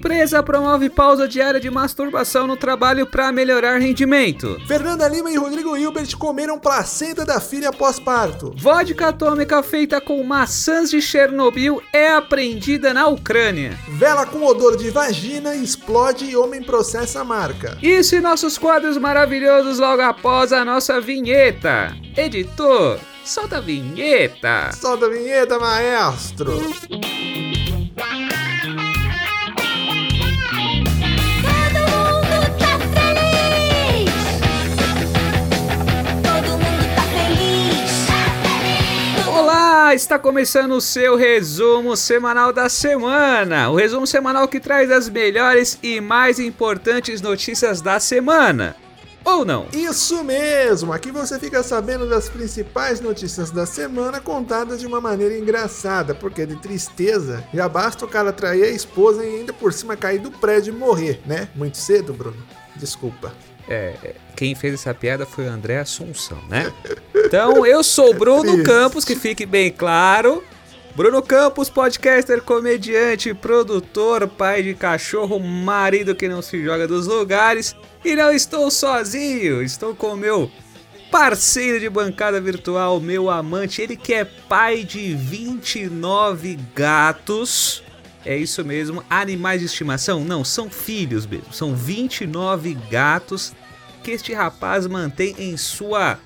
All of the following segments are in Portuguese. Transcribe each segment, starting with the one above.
Empresa promove pausa diária de masturbação no trabalho para melhorar rendimento. Fernanda Lima e Rodrigo Hilbert comeram placenta da filha pós-parto. Vodka atômica feita com maçãs de Chernobyl é apreendida na Ucrânia. Vela com odor de vagina explode e homem processa a marca. Isso e nossos quadros maravilhosos logo após a nossa vinheta. Editor, solta a vinheta. Solta a vinheta, maestro. Todo mundo tá feliz. Todo mundo tá feliz. Olá, está começando o seu resumo semanal da semana. O resumo semanal que traz as melhores e mais importantes notícias da semana. Ou não? Isso mesmo! Aqui você fica sabendo das principais notícias da semana contadas de uma maneira engraçada, porque de tristeza já basta o cara trair a esposa e ainda por cima cair do prédio e morrer, né? Muito cedo, Bruno? Desculpa. É, é, quem fez essa piada foi o André Assunção, né? Então, eu sou o Bruno. Campos, que fique bem claro. Bruno Campos, podcaster, comediante, produtor, pai de cachorro, marido que não se joga dos lugares. E não estou sozinho, estou com o meu parceiro de bancada virtual, meu amante, ele que é pai de 29 gatos. É isso mesmo, animais de estimação? Não, são filhos mesmo. São 29 gatos que este rapaz mantém em sua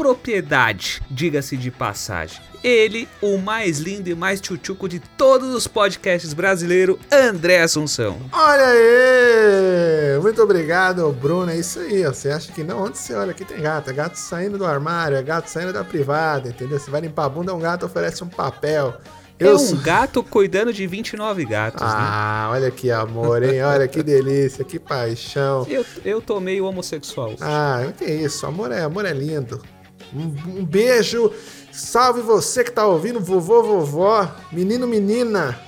propriedade, diga-se de passagem. Ele, o mais lindo e mais tchutchuco de todos os podcasts brasileiros, André Assunção. Olha aí! Muito obrigado, Bruno. É isso aí, ó. Você acha que não? Onde você olha aqui tem gato? É gato saindo do armário, é gato saindo da privada, entendeu? Você vai limpar a bunda, um gato oferece um papel. É um sou- gato cuidando de 29 gatos, né? Ah, olha que amor, hein? Olha que delícia, que paixão. Eu, eu tô meio homossexual. Ah, que isso, amor é, amor é lindo. Um, um beijo, salve você que tá ouvindo, vovô, vovó, menino, menina,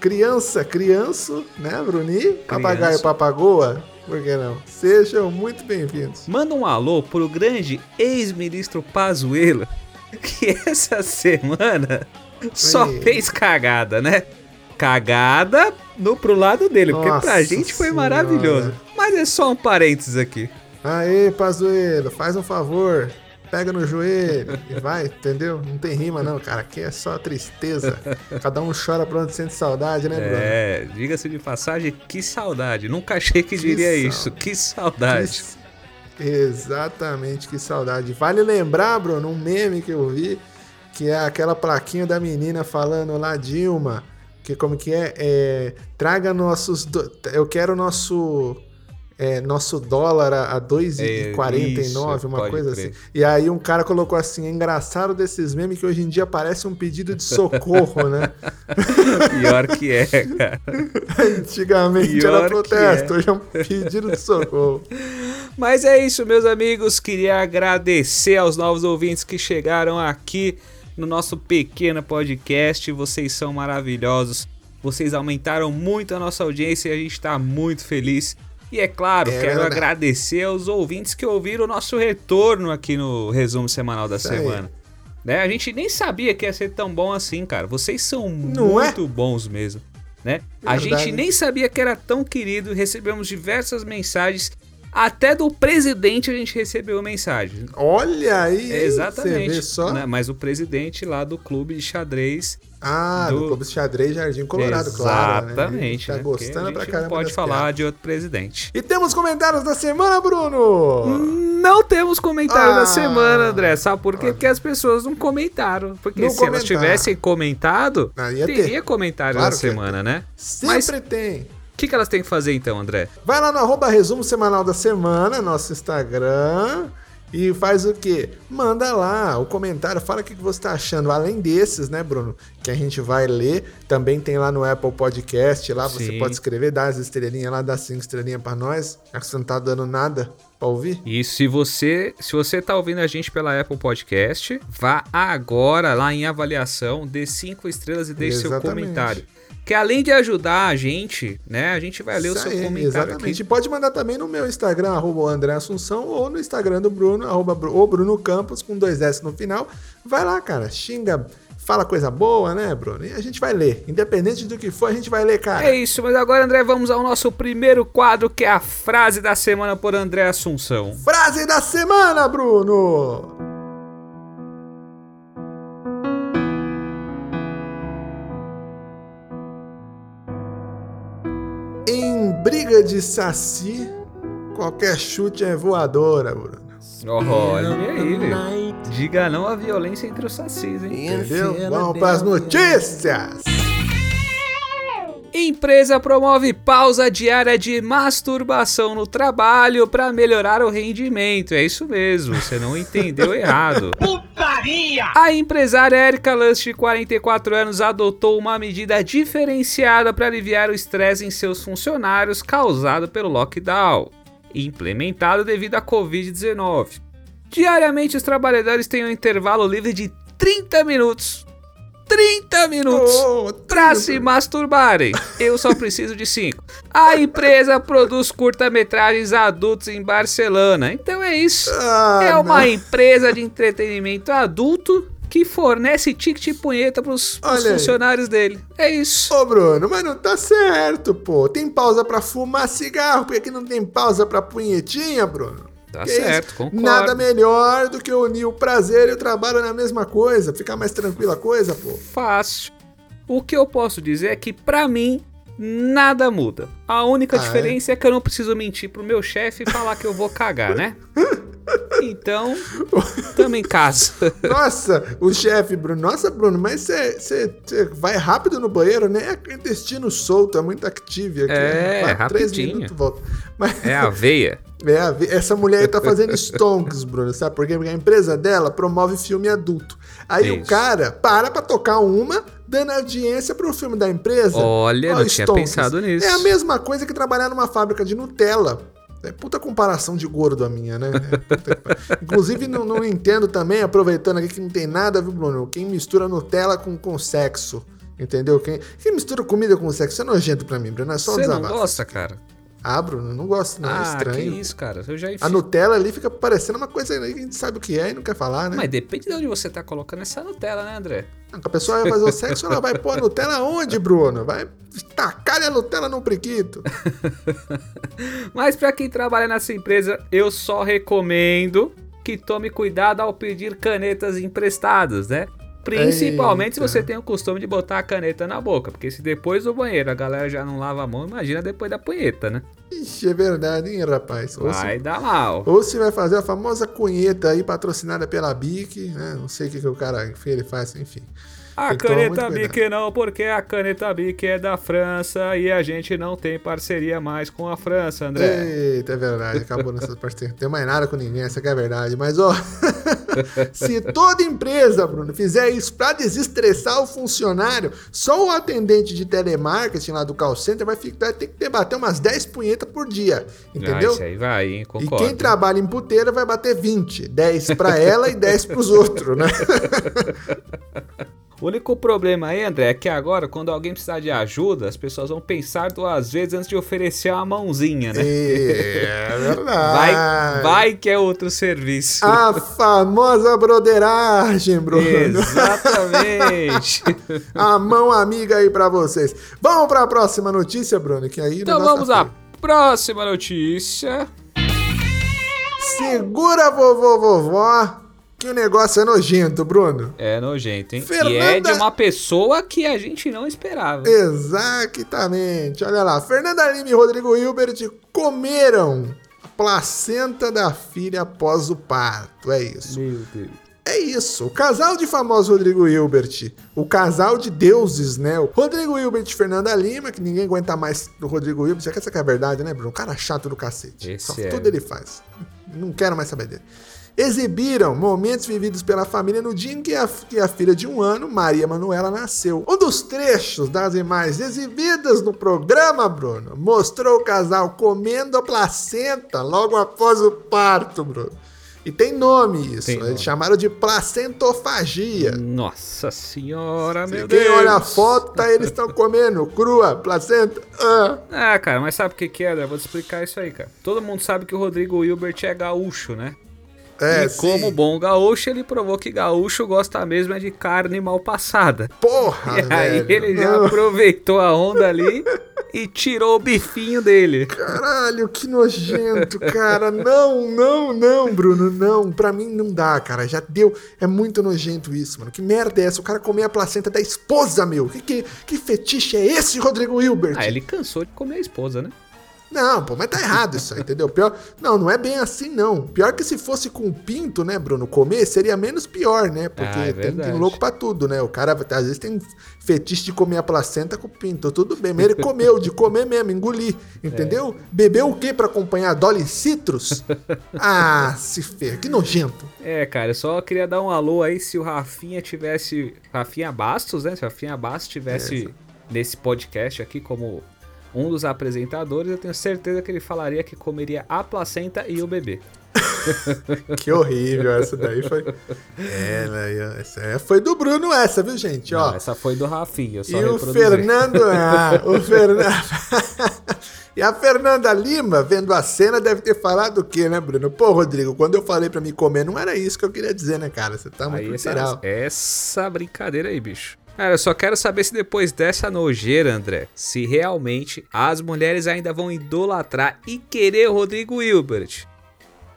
criança, criança, né, Bruni? Papagaio, papagoa, por que não? Sejam muito bem-vindos. Manda um alô pro grande ex-ministro Pazuello, que essa semana só Oi. fez cagada, né? Cagada no pro lado dele, porque pra Nossa gente foi Senhora. maravilhoso. Mas é só um parênteses aqui. Aê, Pazuelo, faz um favor, pega no joelho e vai, entendeu? Não tem rima não, cara, aqui é só tristeza. Cada um chora pra onde sente saudade, né, Bruno? É, diga-se de passagem, que saudade. Nunca achei que diria sal- isso. Que saudade. Que- Exatamente, que saudade. Vale lembrar, Bruno, um meme que eu vi, que é aquela plaquinha da menina falando lá, Dilma, que como que é? É, traga nossos. do- Eu quero nosso. É, nosso dólar a, a 2,49, isso, uma coisa crer. assim. E aí um cara colocou assim, é engraçado desses memes que hoje em dia parece um pedido de socorro, né? Pior que é, cara. Antigamente Pior era protesto, é. hoje é um pedido de socorro. Mas é isso, meus amigos. Queria agradecer aos novos ouvintes que chegaram aqui no nosso pequeno podcast. Vocês são maravilhosos. Vocês aumentaram muito a nossa audiência e a gente está muito feliz. E é claro, É quero agradecer aos ouvintes que ouviram o nosso retorno aqui no resumo semanal da Isso aí. semana. Né? A gente nem sabia que ia ser tão bom assim, cara. Vocês são Não é? muito bons mesmo. Né? A gente nem sabia que era tão querido. Recebemos diversas mensagens. Até do presidente a gente recebeu mensagem. Olha aí, hein? Exatamente. Só? né? Mas o presidente lá do clube de xadrez. Ah, do, do- Clube de Xadrez Jardim Colorado, claro. né? Exatamente. Tá né? Porque gostando a pra gente caramba. pode falar piada. de outro presidente. E temos comentários da semana, Bruno! Não temos comentário Ah. da semana, André. Sabe por quê? Porque as pessoas não comentaram. Porque Não se elas comentaram. tivessem comentado, Ah, ia ter. teria comentário Claro da semana, né? Sempre Mas- tem. O que, que elas têm que fazer então, André? Vai lá no arroba resumo semanal da semana, nosso Instagram. E faz o quê? Manda lá o comentário, fala o que você tá achando. Além desses, né, Bruno? Que a gente vai ler. Também tem lá no Apple Podcast. Lá você Sim. pode escrever, dar as estrelinhas lá, dar cinco estrelinhas pra nós. Já que você não tá dando nada pra ouvir. E se você, se você tá ouvindo a gente pela Apple Podcast, vá agora lá em avaliação, dê cinco estrelas e deixe seu Exatamente. comentário. Que além de ajudar a gente, né, a gente vai ler o Isso seu aí, comentário Exatamente. aqui. Pode mandar também no meu Instagram, arroba o André Assunção, ou no Instagram do Bruno, arroba o Bruno Campos, com dois S no final. Vai lá, cara, xinga, fala coisa boa, né, Bruno? E a gente vai ler. Independente do que for, a gente vai ler, cara. É isso, mas agora, André, vamos ao nosso primeiro quadro, que é a frase da semana por André Assunção. Frase da semana, Bruno! Briga de saci, qualquer chute é voadora, Bruno. Olha aí, velho. Diga não à violência entre os sacis, hein? Entendeu? Vamos para as notícias! Empresa promove pausa diária de masturbação no trabalho para melhorar o rendimento. É isso mesmo, você não entendeu errado. A empresária Erika Lust, de 44 anos, adotou uma medida diferenciada para aliviar o estresse em seus funcionários causado pelo lockdown, implementado devido à Covid-19. Diariamente, os trabalhadores têm um intervalo livre de 30 minutos. 30 minutos! Oh, Pra 30. se masturbarem. Eu só preciso de 5. A empresa produz curta-metragens adultos em Barcelona. Então é isso. Ah, é uma não. empresa de entretenimento adulto que fornece ticket e punheta pros, pros Olha aí. funcionários dele. É isso. Ô, Bruno, mas não tá certo, pô. Tem pausa pra fumar cigarro, por que que não tem pausa pra punhetinha, Bruno? Tá Que certo, isso? concordo. Nada melhor do que unir o prazer e o trabalho na mesma coisa. Ficar mais tranquila a coisa, pô. Fácil. O que eu posso dizer é que pra mim nada muda. A única Ah, é? diferença é? que eu não preciso mentir pro meu chefe e falar que eu vou cagar, né? Então, tamo em casa. Nossa, o chefe, Bruno. Nossa, Bruno, mas você vai rápido no banheiro, né? É intestino solto, é muito active aqui. É, Vai, Três rapidinho. minutos, volta. Mas É a veia. é, essa mulher aí tá fazendo stonks, Bruno, sabe por quê? Porque a empresa dela promove filme adulto. Aí o Isso. cara para pra tocar uma, dando audiência pro filme da empresa. Olha, não tinha stonks. pensado nisso. É a mesma coisa que trabalhar numa fábrica de Nutella. É puta comparação de gordo a minha, né? É. Inclusive, não, não entendo também, aproveitando aqui que não tem nada, viu, Bruno? Quem mistura Nutella com, com sexo. Entendeu? Quem, quem mistura comida com sexo é nojento pra mim, Bruno. É só um Você não desabafo. gosta, cara? Ah, Bruno, não gosto, não. é ah, estranho. que isso, cara. Eu já. A Nutella ali fica parecendo uma coisa aí que a gente sabe o que é e não quer falar, né? Mas depende de onde você tá colocando essa Nutella, né, André? A pessoa vai fazer o sexo, ela vai pôr a Nutella onde, Bruno? Vai tacar a Nutella no priquito. Mas pra quem trabalha nessa empresa, eu só recomendo que tome cuidado ao pedir canetas emprestadas, né? Principalmente se Eita. você tem o costume de botar a caneta na boca, porque se depois do banheiro a galera já não lava a mão, imagina depois da punheta, né? Ixi, é verdade, hein, rapaz? Ou se, Vai dar mal. ou se vai fazer a famosa cunheta aí, patrocinada pela Bic, né? Não sei o que, que o cara enfim, ele faz, enfim. A caneta Bic não, porque a caneta Bic é da França e a gente não tem parceria mais com a França, André. Eita, é verdade, acabou nessa parceria. Não tem mais nada com ninguém, essa que é a verdade. Mas, ó, se toda empresa, Bruno, fizer isso pra desestressar o funcionário, só o atendente de telemarketing lá do call center vai, ficar, vai ter que debater umas 10 punhetas por dia, entendeu? Ah, isso aí vai, hein? E Concordo. quem trabalha em puteira vai bater 20. 10 pra ela e 10 pros outros, né? O único problema aí, André, é que agora, quando alguém precisar de ajuda, as pessoas vão pensar duas vezes antes de oferecer uma mãozinha, né? É verdade. Vai, vai que é outro serviço. A famosa broderagem, Bruno. Exatamente. A mão amiga aí pra vocês. Vamos pra próxima notícia, Bruno, que aí então vamos à próxima notícia. Segura vovô vovó, que o negócio é nojento, Bruno. É nojento, hein? E é Fernanda- de uma pessoa que a gente não esperava. Exatamente. Olha lá, Fernanda Lima e Rodrigo Hilbert comeram a placenta da filha após o parto. É isso. Meu Deus. É isso, o casal de famosos Rodrigo Hilbert, o casal de deuses, né? O Rodrigo Hilbert e Fernanda Lima, que ninguém aguenta mais do Rodrigo Hilbert, já que essa que é a verdade, né, Bruno? Um cara chato do cacete. Esse Só é. tudo ele faz. Não quero mais saber dele. Exibiram momentos vividos pela família no dia em que a, que a filha de um ano, Maria Manuela, nasceu. Um dos trechos das imagens exibidas no programa, Bruno, mostrou o casal comendo a placenta logo após o parto, Bruno. E tem nome isso. Tem Eles nome. chamaram de placentofagia. Nossa senhora, Se meu quem Deus. olha a foto, tá, eles estão comendo crua, placenta. Ah. Ah, cara, mas sabe o que que é? Eu vou te explicar isso aí, cara. Todo mundo sabe que o Rodrigo Hilbert é gaúcho, né? É, e sim. como bom gaúcho, ele provou que gaúcho gosta mesmo é de carne mal passada. Porra, E aí velho. ele já Não. aproveitou a onda ali e tirou o bifinho dele. Caralho, que nojento, cara. Não, não, não, Bruno, não. Pra mim não dá, cara. Já deu. É muito nojento isso, mano. Que merda é essa? O cara comer a placenta da esposa, meu. Que, que, que fetiche é esse, Rodrigo Hilbert? Ah, ele cansou de comer a esposa, né? Não, pô, mas tá errado isso entendeu? Pior, não, não é bem assim, não. Pior que se fosse com pinto, né, Bruno, comer, seria menos pior, né? Porque Ah, é tem, tem louco pra tudo, né? O cara, às vezes, tem fetiche de comer a placenta com pinto, tudo bem. Mas ele comeu, de comer mesmo, engolir, entendeu? Bebeu o quê pra acompanhar? Dolly Citrus? Ah, se ferra, que nojento. É, cara, eu só queria dar um alô aí se o Rafinha tivesse. Rafinha Bastos, né? Se o Rafinha Bastos tivesse nesse podcast aqui como um dos apresentadores, eu tenho certeza que ele falaria que comeria a placenta e o bebê. Que horrível, essa daí foi... É, essa foi do Bruno essa, viu, gente? Ó, Não, essa foi do Rafinha, E o. Fernando. Ah, o Fernando. e a Fernanda Lima, vendo a cena, deve ter falado o quê, né, Bruno? Pô, Rodrigo, quando eu falei pra me comer, não era isso que eu queria dizer, né, cara? Você tá muito Aí, essa, literal. essa brincadeira aí, bicho. Cara, eu só quero saber se depois dessa nojeira, André, se realmente as mulheres ainda vão idolatrar e querer o Rodrigo Hilbert.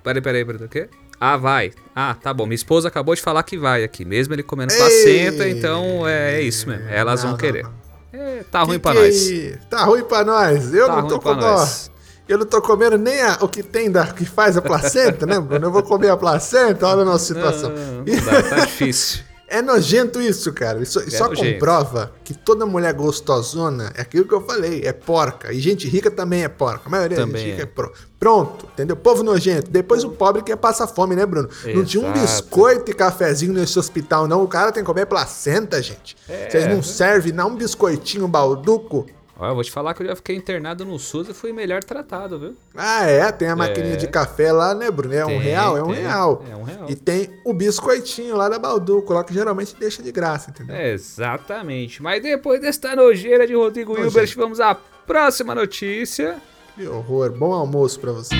Peraí, peraí, peraí, o quê? Ah, vai. Ah, tá bom. Minha esposa acabou de falar que vai aqui. Mesmo ele comendo placenta, então é, é isso mesmo. Elas Não, vão querer. É, tá ruim Que pra que é nós. Tá ruim pra nós. Eu Tá não tô com nós. Eu não tô comendo nem a- o que tem da, que faz a placenta, né, Bruno? Eu vou comer a placenta, olha a nossa situação. Não, não dá, tá difícil. É nojento isso, cara. Isso só É nojento. comprova que toda mulher gostosona é aquilo que eu falei, é porca. E gente rica também é porca. A maioria da Também gente rica é. é pro... Pronto, entendeu? Povo nojento. Depois o pobre quer passar fome, né, Bruno? Não tinha um Exato. biscoito e cafezinho nesse hospital, não. O cara tem que comer placenta, gente. É. Vocês não servem, não um biscoitinho balduco? Ó, eu vou te falar que eu já fiquei internado no SUS e fui melhor tratado, viu? Ah, é? Tem a maquininha de café lá, né, Bruno? É um Tem, real? É um tem. real. É um real. E tem o biscoitinho lá da Balduco, lá que geralmente deixa de graça, entendeu? É, Exatamente. Mas depois desta nojeira de Rodrigo. Hilbert, vamos à próxima notícia. Que horror. Bom almoço pra você.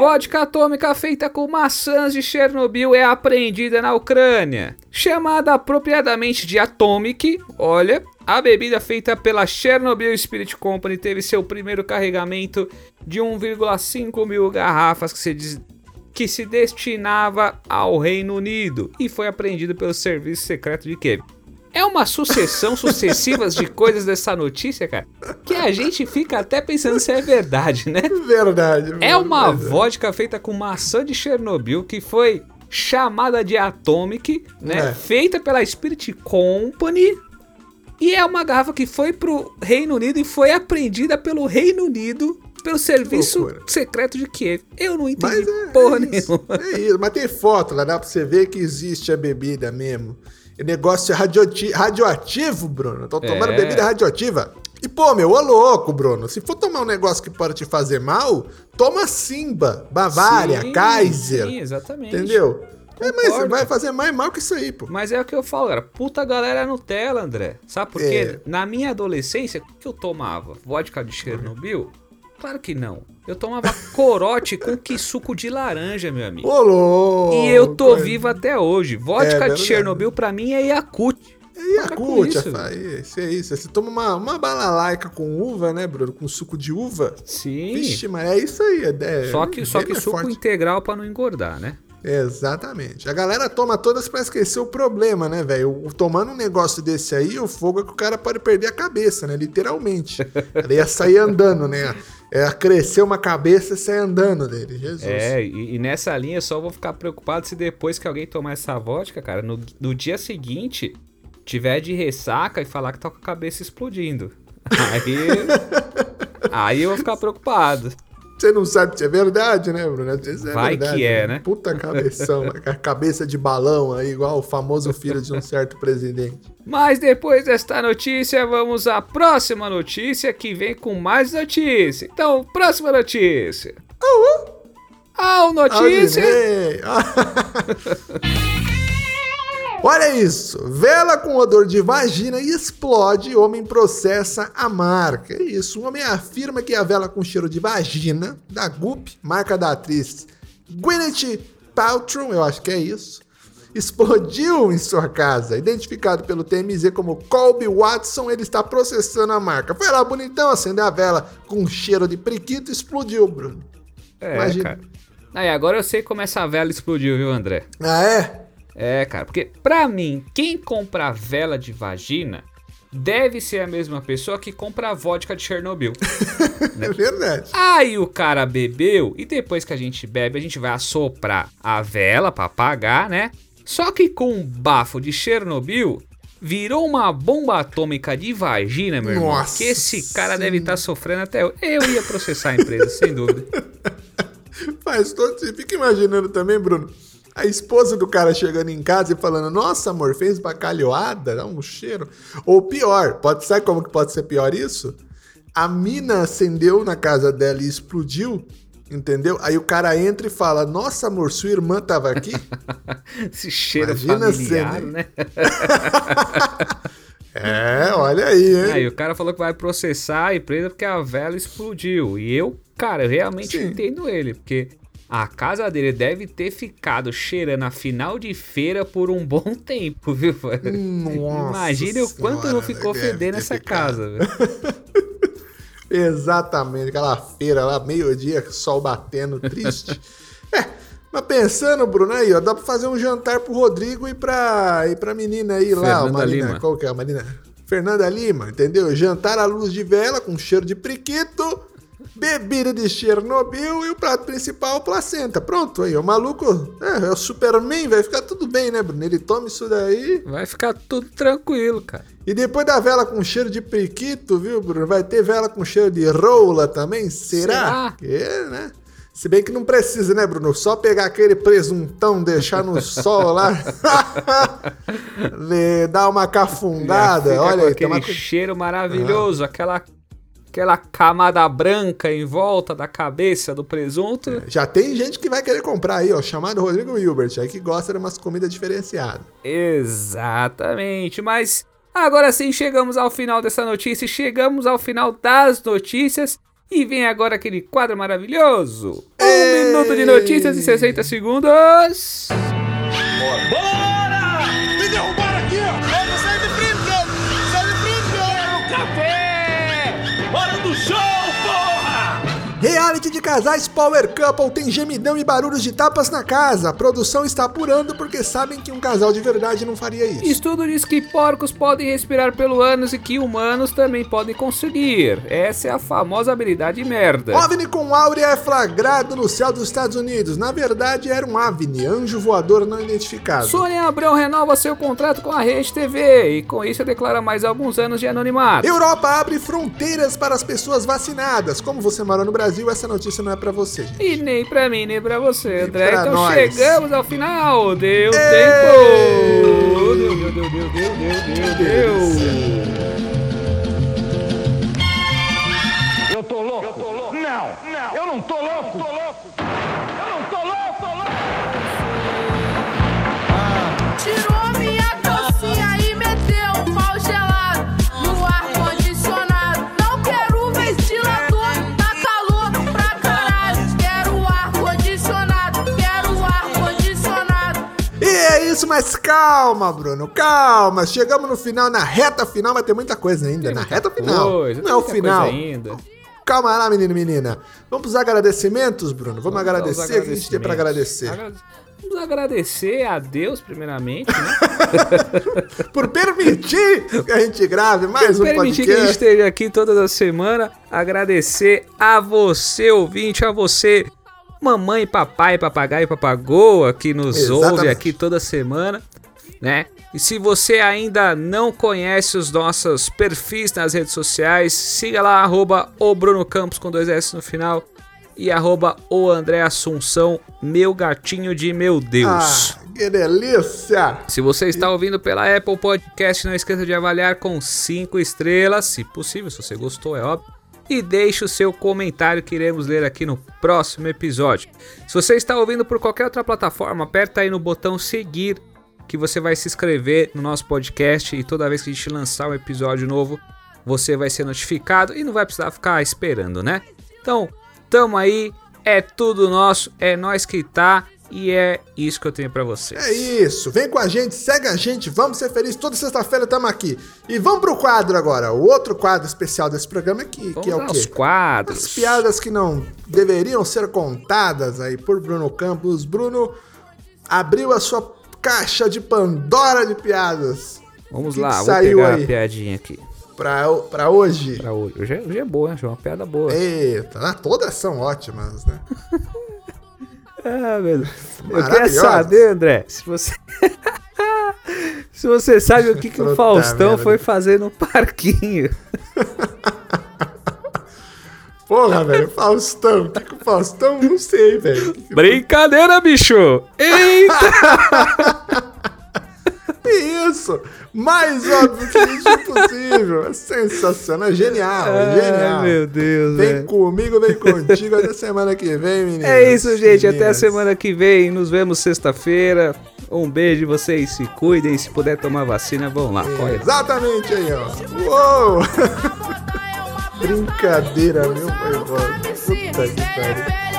Vodka atômica feita com maçãs de Chernobyl é apreendida na Ucrânia. Chamada apropriadamente de Atomic, olha, a bebida feita pela Chernobyl Spirit Company teve seu primeiro carregamento de 1,5 mil garrafas que se, que se destinava ao Reino Unido e foi apreendido pelo Serviço Secreto de Kiev. É uma sucessão sucessivas de coisas dessa notícia, cara, que a gente fica até pensando se é verdade, né? Verdade. É uma verdade. vodka feita com maçã de Chernobyl que foi chamada de Atomic, né? É. Feita pela Spirit Company. E é uma garrafa que foi pro Reino Unido e foi apreendida pelo Reino Unido pelo Serviço. Secreto de Kiev. Eu não entendi Mas é, porra é isso, nenhuma. é isso. Mas tem foto lá, dá pra você ver que existe a bebida mesmo. Negócio radioti- radioativo, Bruno. Tô tomando É. bebida radioativa. E, pô, meu, ô louco, Bruno. Se for tomar um negócio que pode te fazer mal, toma Simba, Bavária, Sim, Kaiser. Sim, exatamente. Entendeu? É, mas vai fazer mais mal que isso aí, pô. Mas é o que eu falo, cara. Puta galera Nutella, André. Sabe por quê? É. Na minha adolescência, o que eu tomava? Vodka de Chernobyl? Claro que não. Eu tomava corote com que suco de laranja, meu amigo. Ô, louco. E eu tô vivo até hoje. É Vodka verdade. de Chernobyl pra mim é Yakut. A Para com cut, isso. é isso. Você toma uma, uma balalaica com uva, né, Bruno? Com suco de uva. Sim. Vixe, mas é isso aí. É, só que, só que suco forte. integral pra não engordar, né? Exatamente. A galera toma todas pra esquecer o problema, né, velho? Tomando um negócio desse aí, o fogo é que o cara pode perder a cabeça, né? Literalmente. Ele ia sair andando, né? É crescer uma cabeça e sair andando dele. Jesus. É, e, e nessa linha eu só vou ficar preocupado se depois que alguém tomar essa vodka, cara, no, no dia seguinte tiver de ressaca e falar que tá com a cabeça explodindo. Aí. aí eu vou ficar preocupado. Você não sabe se é verdade, né, Bruno? Às vezes é Vai verdade, que é, né? Puta cabeção, a cabeça de balão aí, igual o famoso filho de um certo presidente. Mas depois desta notícia, vamos à próxima notícia que vem com mais notícia. Então, próxima notícia. Ao notícia. Aldinei. Olha isso! Vela com odor de vagina e explode. Homem processa a marca. É isso. O homem afirma que a vela com cheiro de vagina, da Goop, marca da atriz Gwyneth Paltrow, eu acho que é isso, explodiu em sua casa. Identificado pelo TMZ como Colby Watson, ele está processando a marca. Foi lá bonitão acender a vela com cheiro de priquito e explodiu, Bruno. É, Imagina. cara. Aí, agora eu sei como essa vela explodiu, viu, André? Ah, é? É, cara, porque pra mim, quem compra vela de vagina deve ser a mesma pessoa que compra a vodka de Chernobyl. É verdade. Aí o cara bebeu e depois que a gente bebe, a gente vai assoprar a vela pra apagar, né? Só que com um bafo de Chernobyl, virou uma bomba atômica de vagina, meu irmão. Nossa Que esse cara deve estar sofrendo até hoje. Eu ia processar a empresa, sem dúvida. Faz todo Você fica imaginando também, Bruno, a esposa do cara chegando em casa e falando: Nossa, amor, fez bacalhoada, dá um cheiro. Ou pior, pode sabe como que pode ser pior isso? A mina acendeu na casa dela e explodiu, entendeu? Aí o cara entra e fala: Nossa, amor, sua irmã tava aqui? Esse cheiro Imagina familiar, né? é, olha aí, hein? Aí o cara falou que vai processar a empresa porque a vela explodiu. E eu, cara, eu realmente Sim. entendo ele, porque a casa dele deve ter ficado cheirando a final de feira por um bom tempo, viu? velho? Nossa Imagine o quanto não ficou fedendo essa ficado. casa, velho. Exatamente, aquela feira lá, meio-dia, sol batendo, triste. é, mas pensando, Bruno, aí, ó, dá pra fazer um jantar pro Rodrigo e pra, e pra menina aí lá, Fernanda a Marina, Lima. qual que é a Marina? Fernanda Lima, entendeu? Jantar à luz de vela com cheiro de priquito, bebida de Chernobyl e o prato principal, placenta. Pronto, aí, o maluco, é, é o Superman, vai ficar tudo bem, né, Bruno? Ele toma isso daí, Vai ficar tudo tranquilo, cara. e depois da vela com cheiro de priquito, viu, Bruno? Vai ter vela com cheiro de rola também? Será? Será? Que, né? Se bem que não precisa, né, Bruno? Só pegar aquele presuntão, deixar no sol lá, dar uma fica Olha com aí, aquele toma... cheiro maravilhoso, aquela, aquela camada branca em volta da cabeça do presunto. já tem gente que vai querer comprar aí, ó, chamado Rodrigo Hilbert, aí que gosta de umas comidas diferenciadas. Exatamente, mas agora sim chegamos ao final dessa notícia, chegamos ao final das notícias e vem agora aquele quadro maravilhoso. Um Ei! minuto de notícias em 60 segundos. Bora! Reality de casais Power Couple tem gemidão e barulhos de tapas na casa. A produção está apurando porque sabem que um casal de verdade não faria isso. Estudo diz que porcos podem respirar pelo ânus e que humanos também podem conseguir. Essa é a famosa habilidade merda. OVNI com áurea é flagrado no céu dos Estados Unidos. Na verdade, era um AVNI, anjo voador não identificado. Sônia Abrão renova seu contrato com a Rede TV e com isso declara mais alguns anos de anonimato. Europa abre fronteiras para as pessoas vacinadas. Como você mora no Brasil, essa notícia não é pra você, gente. E nem pra mim, nem pra você, André. Então nós. chegamos ao final. Deu Ei! tempo. Deu, deu, deu, deu, deu, deu, deu. Eu isso, mas calma, Bruno, calma. Chegamos no final, na reta final, mas tem muita coisa ainda. na reta final. Coisa, não é o final. ainda. Calma lá, menino e menina. Vamos pros agradecimentos, Bruno? Vamos, Vamos agradecer. O que a gente tem pra agradecer? Agrade- Vamos agradecer a Deus, primeiramente, né? Por permitir que a gente grave mais um permitir que a gente podcast. esteja aqui todas as semanas. Agradecer a você, ouvinte, a você, mamãe, papai, papagaio, papagoa, que nos Exatamente. ouve aqui toda semana, né? E se você ainda não conhece os nossos perfis nas redes sociais, siga lá, arroba o Bruno Campos com dois S no final e arroba o André Assunção, meu gatinho de meu Deus. Ah, que delícia! Se você está ouvindo pela Apple Podcast, não esqueça de avaliar com 5 estrelas, se possível, se você gostou, é óbvio. E deixe o seu comentário que iremos ler aqui no próximo episódio. Se você está ouvindo por qualquer outra plataforma, aperta aí no botão seguir que você vai se inscrever no nosso podcast e toda vez que a gente lançar um episódio novo, você vai ser notificado e não vai precisar ficar esperando, né? Então, tamo aí, é tudo nosso, é nós que tá e é isso que eu tenho pra vocês. É isso, vem com a gente, segue a gente, vamos ser felizes. Toda sexta-feira estamos aqui. E vamos pro quadro agora. O outro quadro especial desse programa aqui, Vamos que é o quê? quadros. As piadas que não deveriam ser contadas aí por Bruno Campos. Bruno abriu a sua caixa de Pandora de piadas. Vamos que lá, que vou saiu pegar aí? a piadinha aqui Pra, pra hoje. pra hoje. Hoje é, hoje é boa, hein, João? Uma piada boa. Eita, todas são ótimas, né? Ah, meu Deus. Eu quero saber, André, se você. se você sabe o que, que o Faustão foi fazer no parquinho. Porra, velho, Faustão. O que, que o Faustão? Não sei, velho. Brincadeira, bicho! Eita! Isso! Mais óbvio que isso é possível. É sensacional, é genial, é genial. Meu Deus, Vem velho. comigo, vem contigo até semana que vem, menino. É isso, gente. Até a semana que vem. Nos vemos sexta-feira. Um beijo, vocês se cuidem. Se puder tomar vacina, vão lá. Exatamente aí, ó. Uou! Brincadeira, meu, embora. Puta que pariu.